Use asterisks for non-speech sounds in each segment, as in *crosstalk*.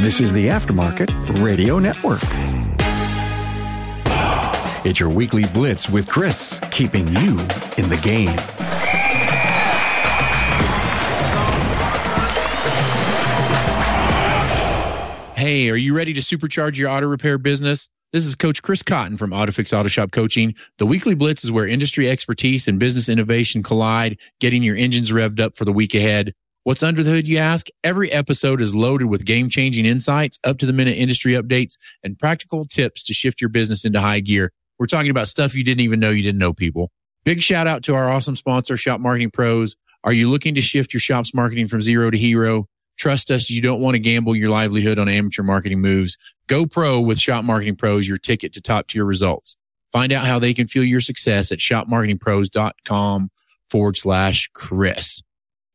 This is the Aftermarket Radio Network. It's your weekly blitz with Chris, keeping you in the game. Hey, are you ready to supercharge your auto repair business? This is Coach Chris Cotton from AutoFix Auto Shop Coaching. The weekly blitz is where industry expertise and business innovation collide, getting your engines revved up for the week ahead. What's under the hood, you ask? Every episode is loaded with game changing insights, up to the minute industry updates, and practical tips to shift your business into high gear. We're talking about stuff you didn't even know you didn't know, people. Big shout out to our awesome sponsor, Shop Marketing Pros. Are you looking to shift your shop's marketing from zero to hero? Trust us, you don't want to gamble your livelihood on amateur marketing moves. Go pro with Shop Marketing Pros, your ticket to top tier results. Find out how they can fuel your success at shopmarketingpros.com forward slash Chris.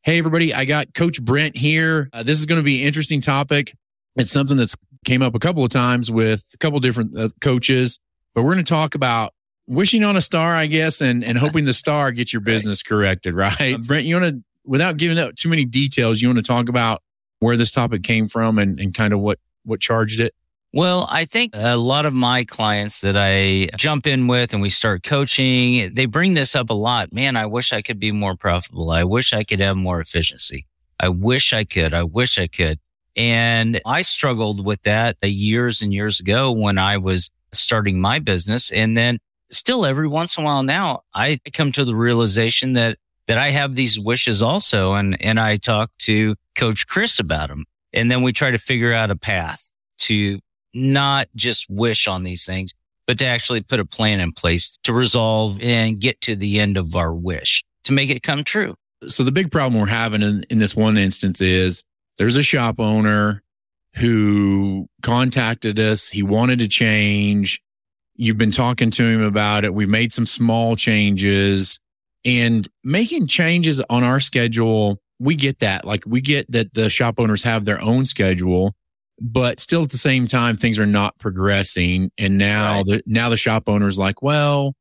Hey, everybody. I got Coach Brent here. Uh, this is going to be an interesting topic. It's something that's came up a couple of times with a couple different uh, coaches, but we're going to talk about wishing on a star, I guess, and, and hoping the star gets your *laughs* business corrected, right? Brent, you want to, without giving out too many details, you want to talk about where this topic came from and, and kind of what, what charged it? Well, I think a lot of my clients that I jump in with and we start coaching, they bring this up a lot. Man, I wish I could be more profitable. I wish I could have more efficiency. I wish I could. I wish I could. And I struggled with that years and years ago when I was starting my business. And then still every once in a while now, I come to the realization that that I have these wishes also. And, and I talk to coach Chris about them. And then we try to figure out a path to not just wish on these things, but to actually put a plan in place to resolve and get to the end of our wish to make it come true. So the big problem we're having in, in this one instance is there's a shop owner who contacted us. He wanted to change. You've been talking to him about it. We made some small changes and making changes on our schedule. We get that. Like we get that the shop owners have their own schedule, but still at the same time, things are not progressing. And now right. the, now the shop owner is like, well,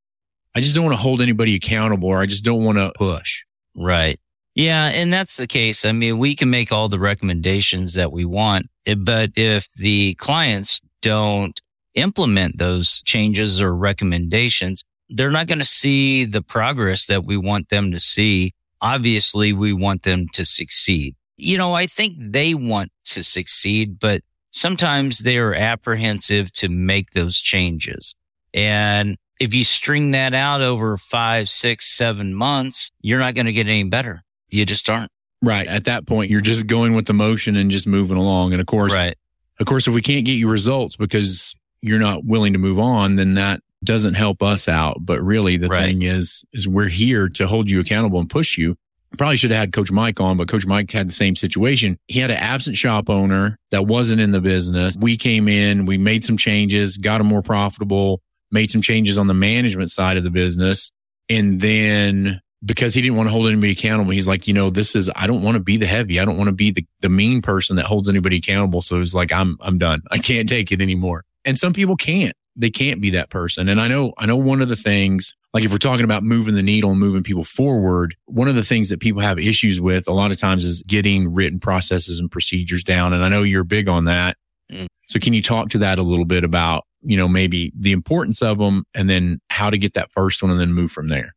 I just don't want to hold anybody accountable or I just don't want to push. Right. Yeah. And that's the case. I mean, we can make all the recommendations that we want, eh, but if the clients don't implement those changes or recommendations, they're not going to see the progress that we want them to see. Obviously, we want them to succeed. You know, I think they want to succeed, but sometimes they are apprehensive to make those changes. And if you string that out over five, six, seven months, you're not going to get any better. You just aren't. Right. At that point, you're just going with the motion and just moving along. And of course, right. of course, if we can't get you results because you're not willing to move on, then that doesn't help us out. But really the right. thing is, is we're here to hold you accountable and push you. Probably should have had Coach Mike on, but Coach Mike had the same situation. He had an absent shop owner that wasn't in the business. We came in, we made some changes, got him more profitable, made some changes on the management side of the business. And then because he didn't want to hold anybody accountable, he's like, you know, this is, I don't want to be the heavy. I don't want to be the, the mean person that holds anybody accountable. So he's like, I'm, I'm done. I can't take it anymore. And some people can't they can't be that person. And I know, I know one of the things, like if we're talking about moving the needle and moving people forward, one of the things that people have issues with a lot of times is getting written processes and procedures down. And I know you're big on that. Mm. So can you talk to that a little bit about, you know, maybe the importance of them and then how to get that first one and then move from there?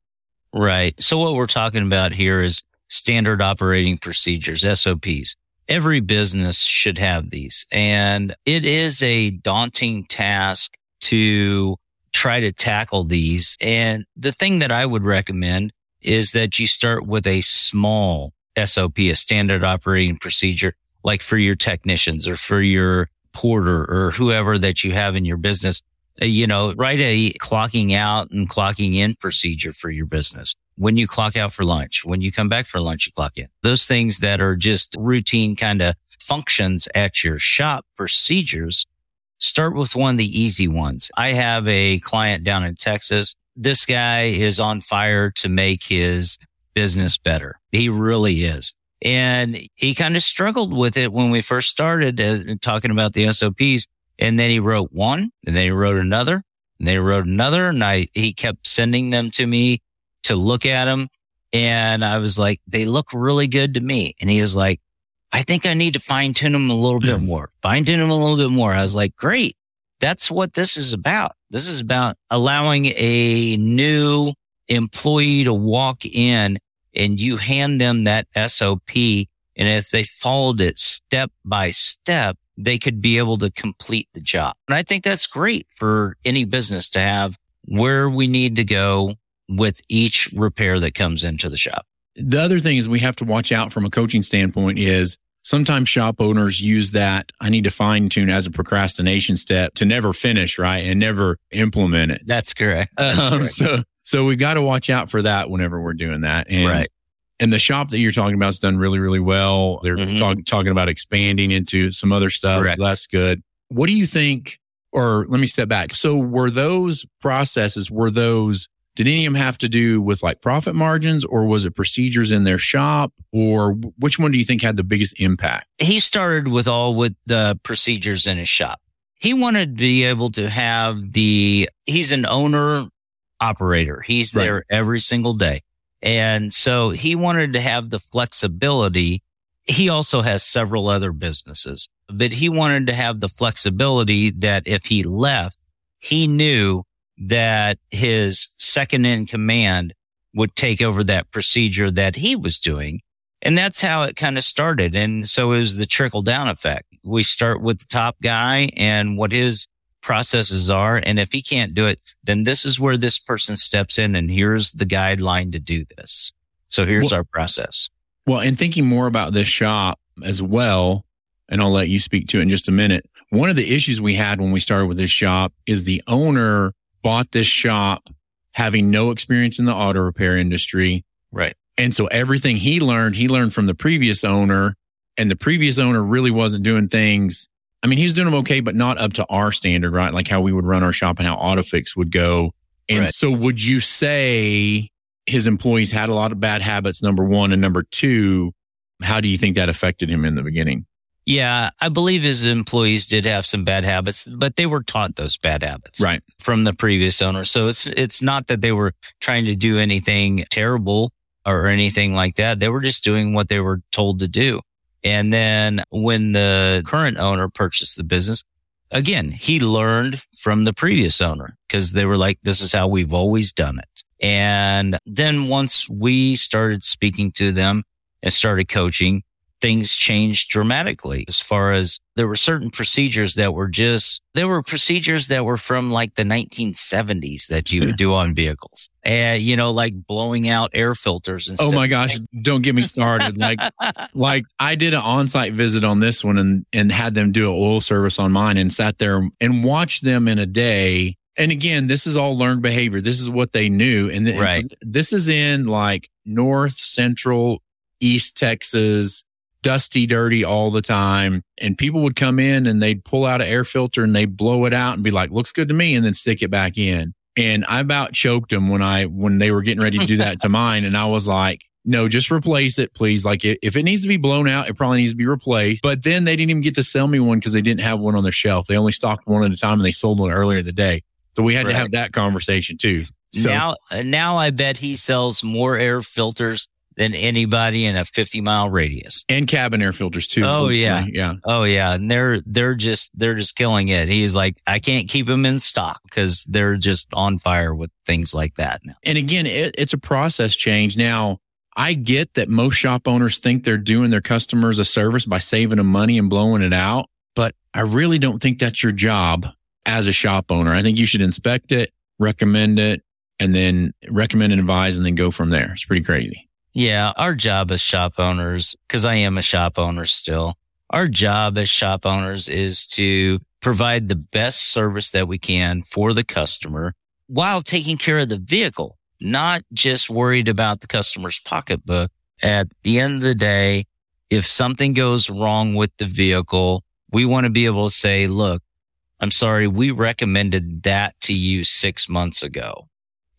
Right. So what we're talking about here is standard operating procedures, SOPs. Every business should have these and it is a daunting task to try to tackle these. And the thing that I would recommend is that you start with a small SOP, a standard operating procedure, like for your technicians or for your porter or whoever that you have in your business. Uh, you know, write a clocking out and clocking in procedure for your business. When you clock out for lunch, when you come back for lunch, you clock in. Those things that are just routine kind of functions at your shop procedures Start with one of the easy ones. I have a client down in Texas. This guy is on fire to make his business better. He really is. And he kind of struggled with it when we first started uh, talking about the SOPs. And then he wrote one and then he wrote another and they wrote another. And I, he kept sending them to me to look at them. And I was like, they look really good to me. And he was like, I think I need to fine tune them a little bit more, fine tune them a little bit more. I was like, great. That's what this is about. This is about allowing a new employee to walk in and you hand them that SOP. And if they followed it step by step, they could be able to complete the job. And I think that's great for any business to have where we need to go with each repair that comes into the shop. The other thing is we have to watch out from a coaching standpoint is sometimes shop owners use that I need to fine tune as a procrastination step to never finish, right? And never implement it. That's correct. That's um, correct. So, so we got to watch out for that whenever we're doing that. And, right. And the shop that you're talking about has done really, really well. They're Mhm. talk, talking about expanding into some other stuff. Correct. So that's good. What do you think? Or let me step back. So were those processes, were those, did any of them have to do with like profit margins or was it procedures in their shop or which one do you think had the biggest impact? he started with all with the procedures in his shop. He wanted to be able to have the, he's an owner operator. He's Right. there every single day. And so he wanted to have the flexibility. He also has several other businesses, but he wanted to have the flexibility that if he left, he knew that his second in command would take over that procedure that he was doing. And that's how it kind of started. And so it was the trickle down effect. We start with the top guy and what his processes are. And if he can't do it, then this is where this person steps in and here's the guideline to do this. So here's Well- our process. Well, and thinking more about this shop as well, and I'll let you speak to it in just a minute. One of the issues we had when we started with this shop is the owner bought this shop having no experience in the auto repair industry. Right. And so everything he learned, he learned from the previous owner and the previous owner really wasn't doing things. I mean, he was doing them okay, but not up to our standard, right? Like how we would run our shop and how AutoFix would go. And Right. so would you say his employees had a lot of bad habits, number one, and number two, how do you think that affected him in the beginning? Yeah. I believe his employees did have some bad habits, but they were taught those bad habits. Right. from the previous owner. So it's it's not that they were trying to do anything terrible or anything like that. They were just doing what they were told to do. And then when the current owner purchased the business, again, he learned from the previous owner because they were like, this is how we've always done it. And then once we started speaking to them and started coaching, things changed dramatically as far as there were certain procedures that were just, there were procedures that were from like the 1970s that you would *laughs* do on vehicles. And, you know, like blowing out air filters and stuff. Oh my gosh, don't get me started. Like, *laughs* like I did an on-site visit on this one and, and had them do an oil service on mine and sat there and watched them in a day. And again, this is all learned behavior. This is what they knew. And, th- and so this is in like North Central, East Texas, dusty, dirty all the time. And people would come in and they'd pull out an air filter and they'd blow it out and be like, looks good to me. And then stick it back in. And I about choked them when I, when they were getting ready to do that to *laughs* mine. And I was like, no, just replace it, please. Like if it needs to be blown out, it probably needs to be replaced. But then they didn't even get to sell me one because they didn't have one on their shelf. They only stocked one at a time and they sold one earlier in the day. So we had to have that conversation too. So now, now I bet he sells more air filters than anybody in a 50 mile radius. and cabin air filters too. Oh, yeah. Yeah. Oh yeah, and they're they're just they're just killing it. He's like, I can't keep them in stock because they're just on fire with things like that now. And again, it, it's a process change. Now, I get that most shop owners think they're doing their customers a service by saving them money and blowing it out, but I really don't think that's your job as a shop owner. I think you should inspect it, recommend it, and then recommend and advise and then go from there. It's pretty crazy. Yeah, our job as shop owners, because I am a shop owner still, our job as shop owners is to provide the best service that we can for the customer while taking care of the vehicle, not just worried about the customer's pocketbook. At the end of the day, if something goes wrong with the vehicle, we want to be able to say, look, I'm sorry, we recommended that to you six months ago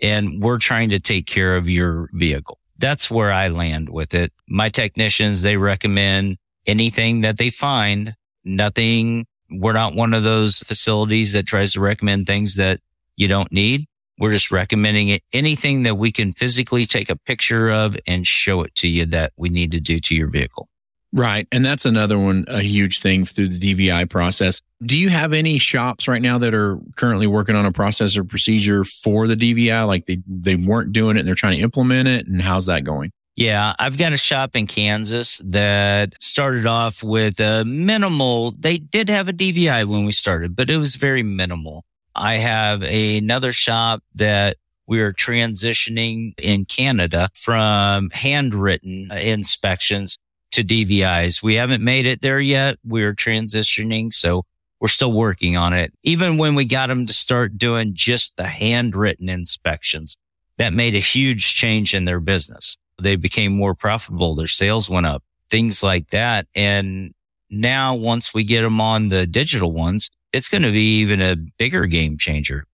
and we're trying to take care of your vehicle. That's where I land with it. My technicians, they recommend anything that they find, nothing. We're not one of those facilities that tries to recommend things that you don't need. We're just recommending it, anything that we can physically take a picture of and show it to you that we need to do to your vehicle. Right. And that's another one, a huge thing through the DVI process. Do you have any shops right now that are currently working on a process or procedure for the DVI? Like they, they weren't doing it and they're trying to implement it. And how's that going? Yeah, I've got a shop in Kansas that started off with a minimal. They did have a DVI when we started, but it was very minimal. I have another shop that we are transitioning in Canada from handwritten inspections to DVIs. We haven't made it there yet. We're transitioning. So we're still working on it. Even when we got them to start doing just the handwritten inspections, that made a huge change in their business. They became more profitable. Their sales went up, things like that. And now once we get them on the digital ones, it's going to be even a bigger game changer.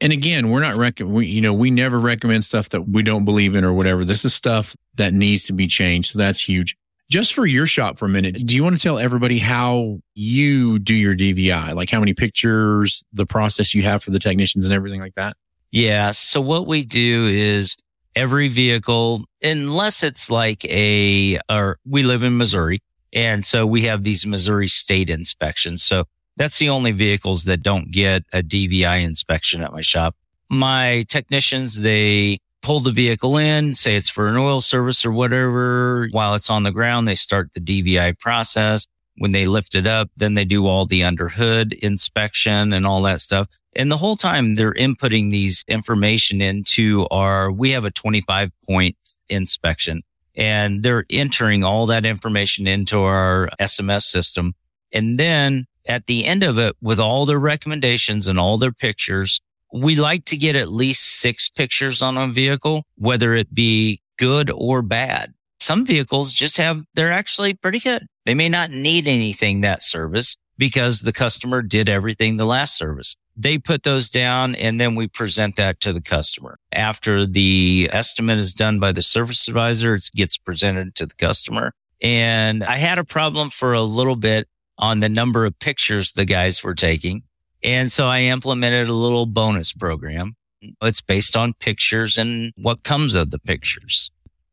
And again, we're not rec- we, you know, we never recommend stuff that we don't believe in or whatever. This is stuff that needs to be changed. So that's huge. Just for your shop for a minute, do you want to tell everybody how you do your DVI? Like how many pictures, the process you have for the technicians and everything like that? Yeah. So what we do is every vehicle, unless it's like a, or we live in Missouri. And so we have these Missouri state inspections. So that's the only vehicles that don't get a DVI inspection at my shop. My technicians, they pull the vehicle in, say it's for an oil service or whatever. While it's on the ground, they start the DVI process. When they lift it up, then they do all the under hood inspection and all that stuff. And the whole time they're inputting these information into our, we have a 25 point inspection and they're entering all that information into our SMS system. And then at the end of it, with all their recommendations and all their pictures, we like to get at least six pictures on a vehicle, whether it be good or bad. Some vehicles just have, they're actually pretty good. They may not need anything that service because the customer did everything the last service. They put those down and then we present that to the customer. After the estimate is done by the service advisor, it gets presented to the customer. And I had a problem for a little bit on the number of pictures the guys were taking. And so I implemented a little bonus program. It's based on pictures and what comes of the pictures.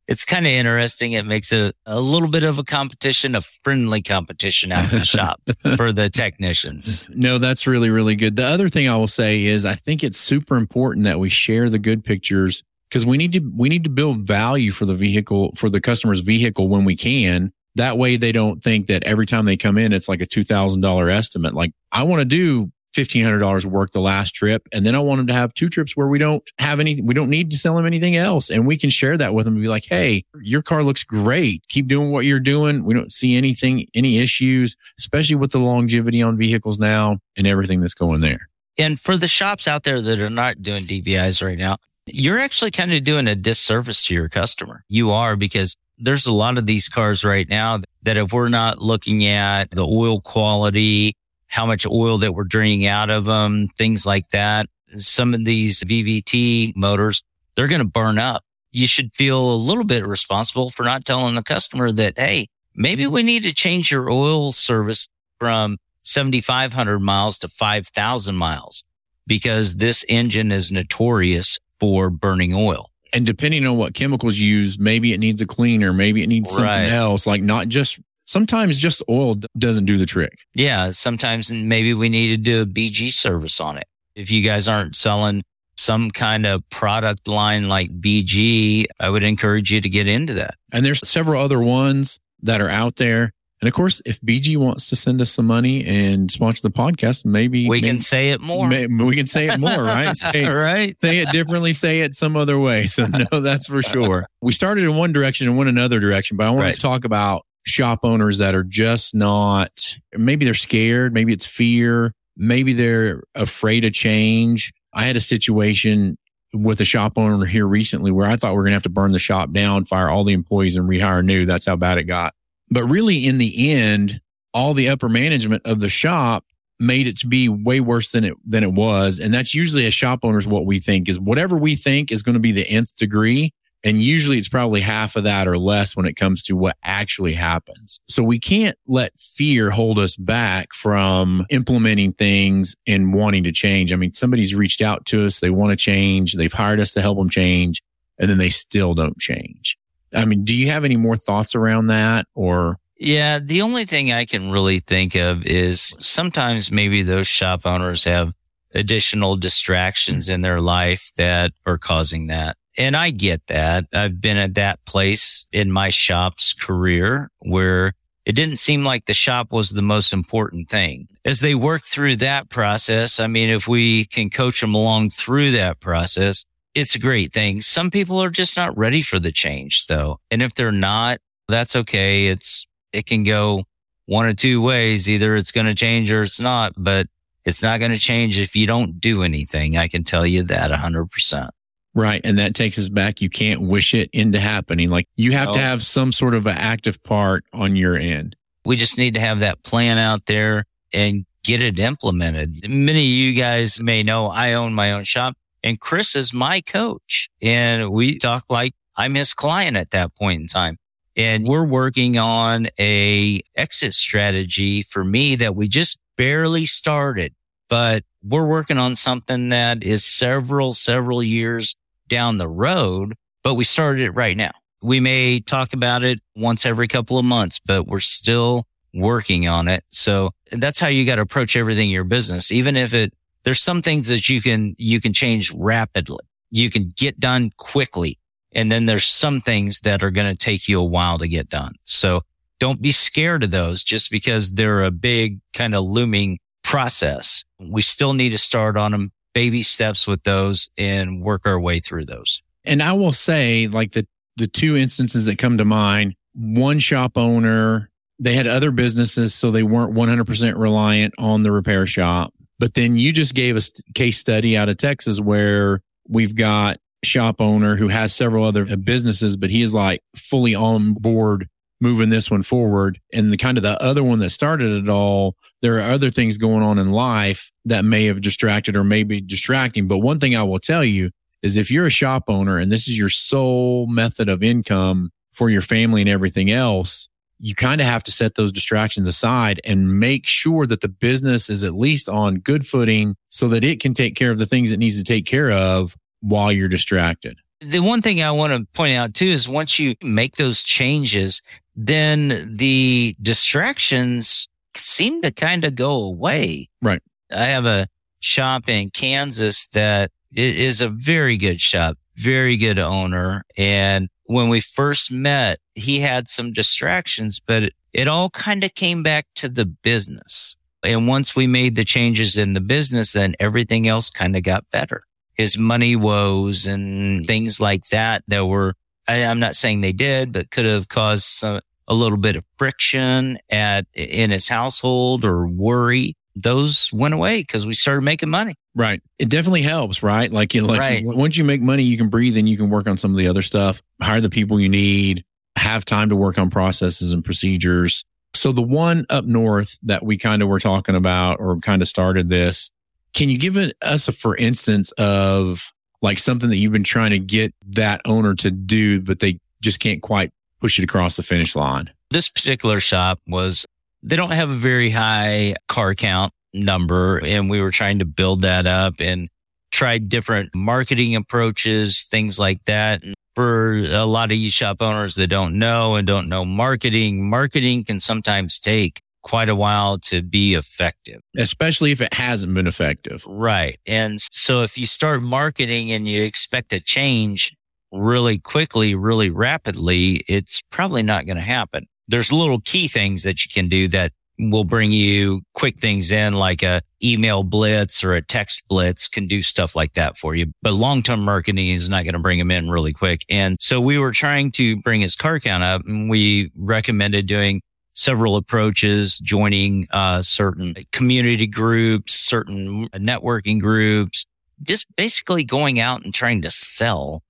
It's kind of interesting. It makes a, a little bit of a competition, a friendly competition out of the *laughs* shop for the technicians. No, that's really, really good. The other thing I will say is I think it's super important that we share the good pictures because we need to, we need to build value for the vehicle, for the customer's vehicle when we can. That way they don't think that every time they come in, it's like a $2,000 estimate. Like I want to do $1,500 of work the last trip. And then I want them to have two trips where we don't have any We don't need to sell them anything else. And we can share that with them and be like, Hey, your car looks great. Keep doing what you're doing. We don't see anything, any issues, especially with the longevity on vehicles now and everything that's going there. And for the shops out there that are not doing DVIs right now, you're actually kind of doing a disservice to your customer. You are because there's a lot of these cars right now that if we're not looking at the oil quality, how much oil that we're draining out of them, things like that. Some of these VVT motors, they're going to burn up. You should feel a little bit responsible for not telling the customer that, Hey, maybe we need to change your oil service from 7,500 miles to 5,000 miles because this engine is notorious for burning oil. And depending on what chemicals you use, maybe it needs a cleaner, maybe it needs something Right. else, like not just sometimes just oil doesn't do the trick. Yeah. Sometimes maybe we need to do a BG service on it. If you guys aren't selling some kind of product line like BG, I would encourage you to get into that. And there's several other ones that are out there. And of course, if BG wants to send us some money and sponsor the podcast, maybe We can say it more. may- we can say it more, right? *laughs* Say, right. say it differently, say it some other way. So no, that's for sure. We started in one direction and went another direction, but I want Right. to talk about shop owners that are just not, maybe they're scared. Maybe it's fear. Maybe they're afraid of change. I had a situation with a shop owner here recently where I thought we are going to have to burn the shop down, fire all the employees and rehire new. That's how bad it got. But really in the end, all the upper management of the shop made it to be way worse than it than it was. And that's usually as shop owners what we think is whatever we think is going to be the nth degree. And usually it's probably half of that or less when it comes to what actually happens. So we can't let fear hold us back from implementing things and wanting to change. I mean, somebody's reached out to us. They want to change. They've hired us to help them change and then they still don't change. I mean, do you have any more thoughts around that or? Yeah, the only thing I can really think of is sometimes maybe those shop owners have additional distractions in their life that are causing that. And I get that. I've been at that place in my shop's career where it didn't seem like the shop was the most important thing. As they work through that process, I mean, if we can coach them along through that process, it's a great thing. Some people are just not ready for the change though. And if they're not, that's okay. It's, it can go one or two ways. Either it's going to change or it's not, but it's not going to change if you don't do anything. I can tell you that a hundred percent. Right. And that takes us back. You can't wish it into happening. Like you have to have some sort of an active part on your end. We just need to have that plan out there and get it implemented. Many of you guys may know I own my own shop and Chris is my coach and we talk like I'm his client at that point in time. And we're working on a exit strategy for me that we just barely started, but we're working on something that is several, several years down the road, but we started it right now. We may talk about it once every couple of months, but we're still working on it. So that's how you got to approach everything in your business. Even if it, there's some things that you can, you can change rapidly. You can get done quickly. And then there's some things that are going to take you a while to get done. So don't be scared of those just because they're a big kind of looming process. We still need to start on them baby steps with those and work our way through those. And I will say, like the the two instances that come to mind, one shop owner, they had other businesses, so they weren't 100% reliant on the repair shop. But then you just gave us case study out of Texas where we've got shop owner who has several other uh, businesses, but he is like fully on board moving this one forward. And the kind of the other one that started it all, there are other things going on in life that may have distracted or may be distracting. But one thing I will tell you is if you're a shop owner and this is your sole method of income for your family and everything else, you kind of have to set those distractions aside and make sure that the business is at least on good footing so that it can take care of the things it needs to take care of while you're distracted. The one thing I want to point out too is once you make those changes, then the distractions seem to kind of go away. Right. I have a shop in Kansas that is a very good shop, very good owner. And when we first met, he had some distractions, but it, it all kind of came back to the business. And once we made the changes in the business, then everything else kind of got better. His money woes and things like that that were I, am not saying they did, but could have caused some, a little bit of friction at in his household or worry. Those went away because we started making money. Right. It definitely helps, right? Like, you, like Right. once you make money, you can breathe and you can work on some of the other stuff, hire the people you need, have time to work on processes and procedures. So the one up north that we kind of were talking about or kind of started this, can you give it us a for instance of like something that you've been trying to get that owner to do, but they just can't quite push it across the finish line? This particular shop was, they don't have a very high car count number. And we were trying to build that up and tried different marketing approaches, things like that. And for a lot of e-shop owners that don't know and don't know marketing, marketing can sometimes take quite a while to be effective. Especially if it hasn't been effective. Right. And so if you start marketing and you expect a change really quickly, really rapidly, it's probably not going to happen. There's little key things that you can do that will bring you quick things in like a email blitz or a text blitz can do stuff like that for you. But long-term marketing is not going to bring them in really quick. And so we were trying to bring his car count up and we recommended doing several approaches, joining uh, certain community groups, certain networking groups, just basically going out and trying to sell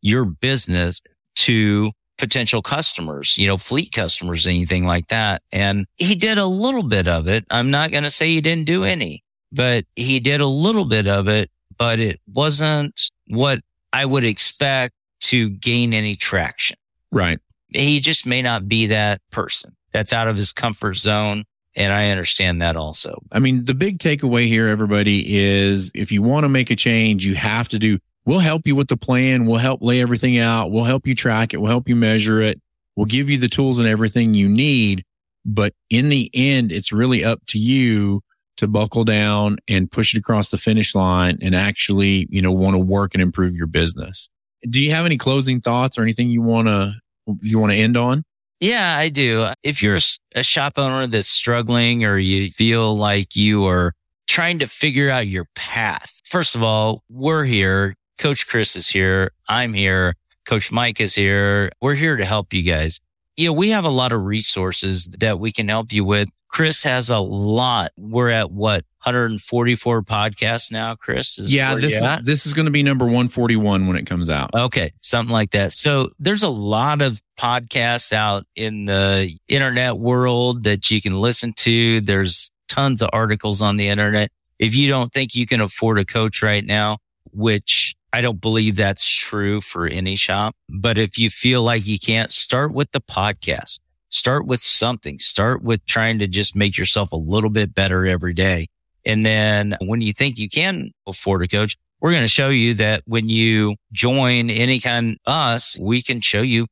your business to potential customers, you know, fleet customers, anything like that. And he did a little bit of it. I'm not going to say he didn't do any, but he did a little bit of it, but it wasn't what I would expect to gain any traction. Right. He just may not be that person that's out of his comfort zone. And I understand that also. I mean, the big takeaway here, everybody, is if you want to make a change, you have to do, we'll help you with the plan. We'll help lay everything out. We'll help you track it. We'll help you measure it. We'll give you the tools and everything you need. But in the end, it's really up to you to buckle down and push it across the finish line and actually, you know, want to work and improve your business. Do you have any closing thoughts or anything you want to, you want to end on? Yeah, I do. If you're a shop owner that's struggling or you feel like you are trying to figure out your path, first of all, we're here. Coach Chris is here. I'm here. Coach Mike is here. We're here to help you guys. Yeah, we have a lot of resources that we can help you with. Chris has a lot. We're at what 144 podcasts now, Chris? yeah, this is, this is going to be number 141 when it comes out. Okay, something like that. So there's a lot of podcasts out in the internet world that you can listen to. There's tons of articles on the internet. If you don't think you can afford a coach right now, which I don't believe that's true for any shop. But if you feel like you can't, start with the podcast. Start with something. Start with trying to just make yourself a little bit better every day. And then when you think you can afford a coach, we're going to show you that when you join any kind of us, we can show you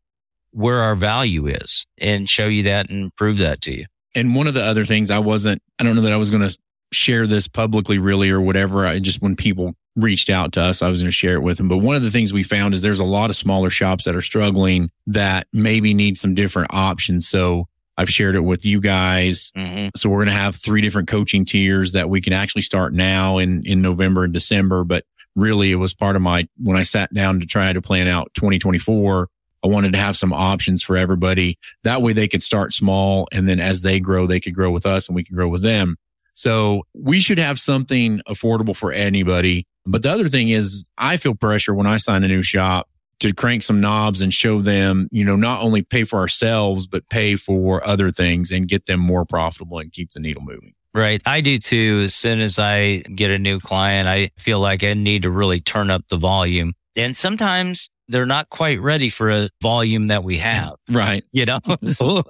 where our value is and show you that and prove that to you. And one of the other things I wasn't, I don't know that I was going to share this publicly really or whatever. I just, when people reached out to us. I was going to share it with them. But one of the things we found is there's a lot of smaller shops that are struggling that maybe need some different options. So I've shared it with you guys. Mm-hmm. So we're going to have three different coaching tiers that we can actually start now in, in November and December. But really it was part of my, when I sat down to try to plan out 2024, I wanted to have some options for everybody. That way they could start small. And then as they grow, they could grow with us and we could grow with them. So we should have something affordable for anybody. But the other thing is I feel pressure when I sign a new shop to crank some knobs and show them, you know, not only pay for ourselves, but pay for other things and get them more profitable and keep the needle moving. Right. I do too. As soon as I get a new client, I feel like I need to really turn up the volume. And sometimes they're not quite ready for a volume that we have. Right. You know, *laughs* so,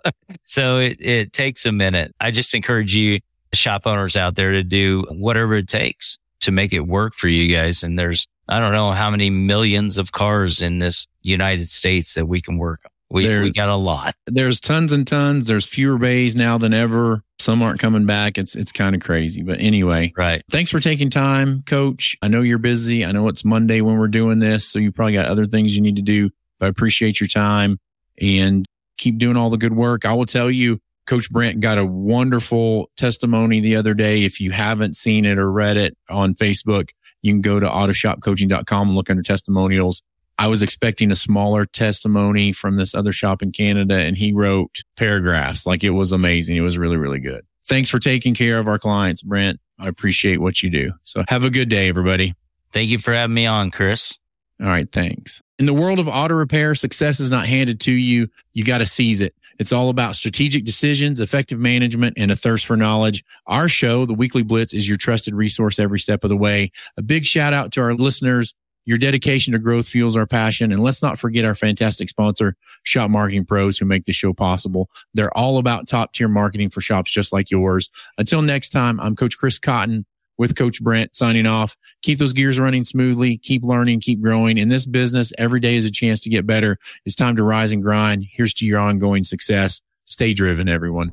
so it, it takes a minute. I just encourage you shop owners out there to do whatever it takes to make it work for you guys. And there's, I don't know how many millions of cars in this United States that we can work on. We, we got a lot. There's tons and tons. There's fewer bays now than ever. Some aren't coming back. It's it's kind of crazy. But anyway, right. Thanks for taking time, coach. I know you're busy. I know it's Monday when we're doing this, so you probably got other things you need to do. But I appreciate your time and keep doing all the good work. I will tell you, Coach Brent got a wonderful testimony the other day. If you haven't seen it or read it on Facebook, you can go to autoshopcoaching.com and look under testimonials. I was expecting a smaller testimony from this other shop in Canada and he wrote paragraphs like it was amazing. It was really, really good. Thanks for taking care of our clients, Brent. I appreciate what you do. So have a good day, everybody. Thank you for having me on, Chris. All right. Thanks. In the world of auto repair, success is not handed to you. You got to seize it. It's all about strategic decisions, effective management, and a thirst for knowledge. Our show, The Weekly Blitz, is your trusted resource every step of the way. A big shout out to our listeners. Your dedication to growth fuels our passion. And let's not forget our fantastic sponsor, Shop Marketing Pros, who make this show possible. They're all about top tier marketing for shops just like yours. Until next time, I'm Coach Chris Cotton with Coach Brent signing off. Keep those gears running smoothly. Keep learning, keep growing. In this business, every day is a chance to get better. It's time to rise and grind. Here's to your ongoing success. Stay driven, everyone.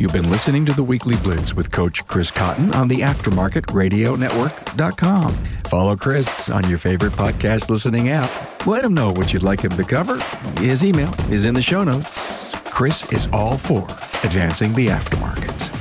You've been listening to the Weekly Blitz with Coach Chris Cotton on the AftermarketRadioNetwork.com. Follow Chris on your favorite podcast listening app. Let him know what you'd like him to cover. His email is in the show notes. Chris is all for advancing the aftermarket.